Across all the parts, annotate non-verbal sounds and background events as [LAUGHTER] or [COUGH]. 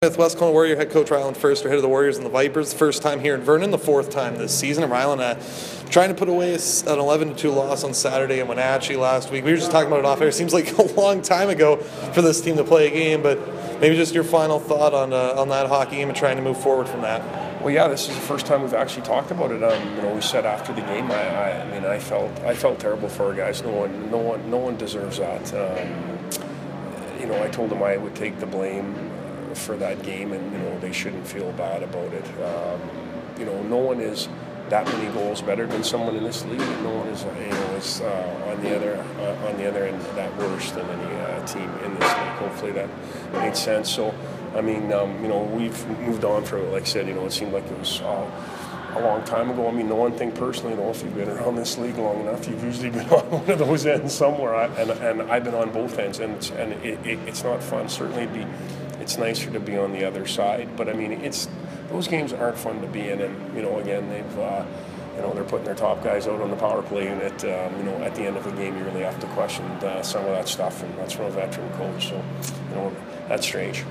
With West Kelowna Warrior head coach Rylan Ferster, ahead of the Warriors and the Vipers. First time here in Vernon, the fourth time this season. And Rylan uh, trying to put away an 11 2 loss on Saturday in Wenatchee last week. We were just talking about it off air. It seems like [LAUGHS] a long time ago for this team to play a game, but maybe just your final thought on uh, on that hockey game and trying to move forward from that. Well, yeah, this is the first time we've actually talked about it. Um, you know, we said after the game, I, I, I, mean, I felt I felt terrible for our guys. No one, no one, no one deserves that. Um, you know, I told them I would take the blame for that game, and you know they shouldn't feel bad about it. Um, you know, no one is that many goals better than someone in this league. No one is, you know, is uh, on the other uh, on the other end that worse than any uh, team in this league. Hopefully that made sense. So, I mean, um, you know, we've moved on from it. Like I said, you know, it seemed like it was uh, a long time ago. I mean, the one thing personally, though, if you've been around this league long enough, you've usually been [LAUGHS] on one of those ends somewhere. I, and, and I've been on both ends, and and it, it, it's not fun. Certainly, be it's nicer to be on the other side. But I mean, it's those games aren't fun to be in, and you know, again, they've. Uh, you know, they're putting their top guys out on the power play unit. Um, you know, at the end of the game, you really have to question uh, some of that stuff, and that's from a veteran coach. So, you know, that's strange.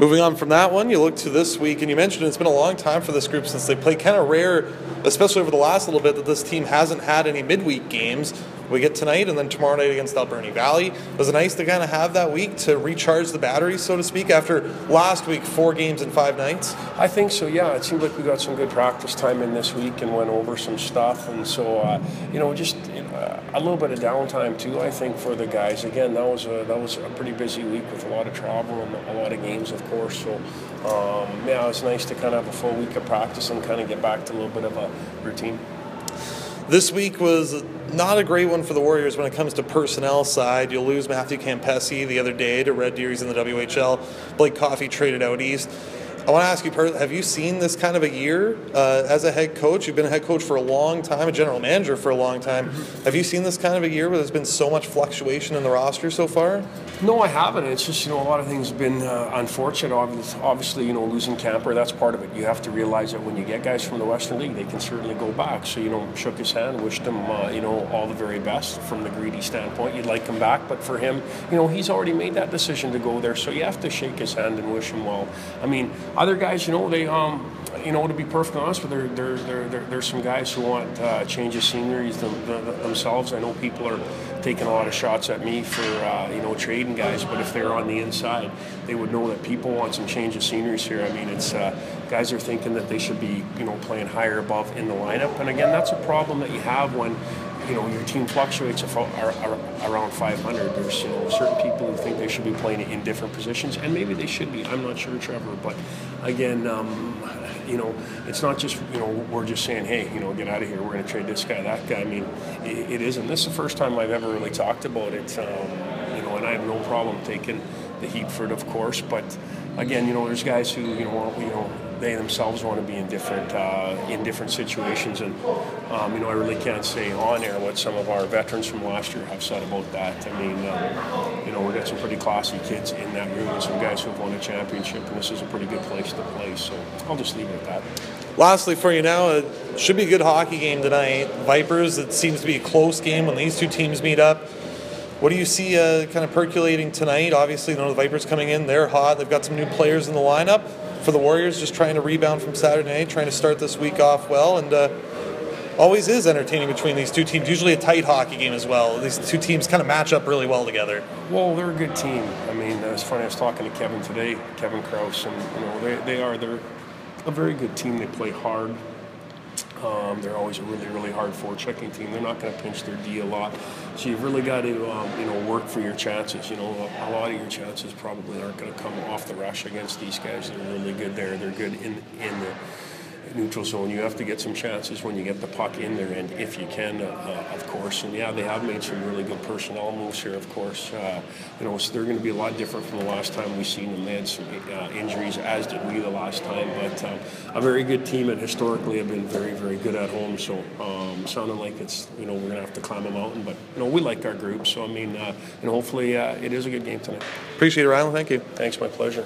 Moving on from that one, you look to this week, and you mentioned it's been a long time for this group since they played. Kind of rare, especially over the last little bit, that this team hasn't had any midweek games we get tonight and then tomorrow night against Alberni Valley. Was it nice to kind of have that week to recharge the batteries, so to speak, after last week, four games in five nights? I think so, yeah. It seemed like we got some good practice time in this week and went over some stuff. And so, uh, you know, just uh, a little bit of downtime too, I think, for the guys. Again, that was a, that was a pretty busy week with a lot of travel and a lot of games, of course. So, um, yeah, it was nice to kind of have a full week of practice and kind of get back to a little bit of a routine. This week was not a great one for the Warriors when it comes to personnel side. You'll lose Matthew Campesi the other day to Red Deer. He's in the WHL. Blake Coffey traded out east. I want to ask you, have you seen this kind of a year uh, as a head coach? You've been a head coach for a long time, a general manager for a long time. Have you seen this kind of a year where there's been so much fluctuation in the roster so far? No, I haven't. It's just you know a lot of things have been uh, unfortunate. Obviously, you know losing Camper, that's part of it. You have to realize that when you get guys from the Western League, they can certainly go back. So you know, shook his hand, wished him uh, you know all the very best from the greedy standpoint. You'd like him back, but for him, you know, he's already made that decision to go there. So you have to shake his hand and wish him well. I mean, other guys, you know, they um, you know, to be perfectly honest with you, there, there, there, there's some guys who want uh, change of scenery them, themselves. I know people are taking a lot of shots at me for uh, you know trading guys, but if they're on the inside, they would know that people want some change of sceneries here. I mean, it's uh, guys are thinking that they should be you know playing higher above in the lineup, and again, that's a problem that you have when you know your team fluctuates around 500. There's you know certain people who think they should be playing in different positions, and maybe they should be. I'm not sure, Trevor, but again, um, you know, it's not just you know we're just saying, hey, you know, get out of here. We're going to trade this guy, that guy. I mean, it, it isn't. This is the first time I've ever really talked about it. Um, you know, and I have no problem taking the heat for it, of course. But again, you know, there's guys who you know, you know they themselves want to be in different uh, in different situations. And um, you know, I really can't say on air what some of our veterans from last year have said about that. I mean, um, you know, we've got some pretty classy kids in that room, and some guys who've won a championship, and this is a pretty good place to play. So I'll just leave it at that. Lastly, for you now, it should be a good hockey game tonight. Vipers. It seems to be a close game when these two teams meet up. What do you see uh, kind of percolating tonight? Obviously, you know the Vipers coming in; they're hot. They've got some new players in the lineup for the Warriors, just trying to rebound from Saturday trying to start this week off well, and uh, always is entertaining between these two teams. Usually a tight hockey game as well. These two teams kind of match up really well together. Well, they're a good team. I mean, it's funny. I was talking to Kevin today, Kevin Kraus, and you know they, they are they're a very good team. They play hard. Um, they're always a really, really hard forechecking team. They're not going to pinch their D a lot, so you've really got to, um, you know, work for your chances. You know, a, lot of your chances probably aren't going to come off the rush against these guys. They're really good there. They're good in in the neutral zone. You have to get some chances when you get the puck in there, and if you can, uh, uh, of course. And yeah, they have made some really good personnel moves here, of course. Uh, you know, so they're going to be a lot different from the last time we seen them. They had some uh, injuries, as did we the last time, but um, a very good team, and historically have been very, very good at home. So um, sounding like it's you know we're going to have to climb a mountain, but you know we like our group. So I mean, uh, you hopefully uh, it is a good game tonight. Appreciate it, Rylan. Thank you. Thanks, my pleasure.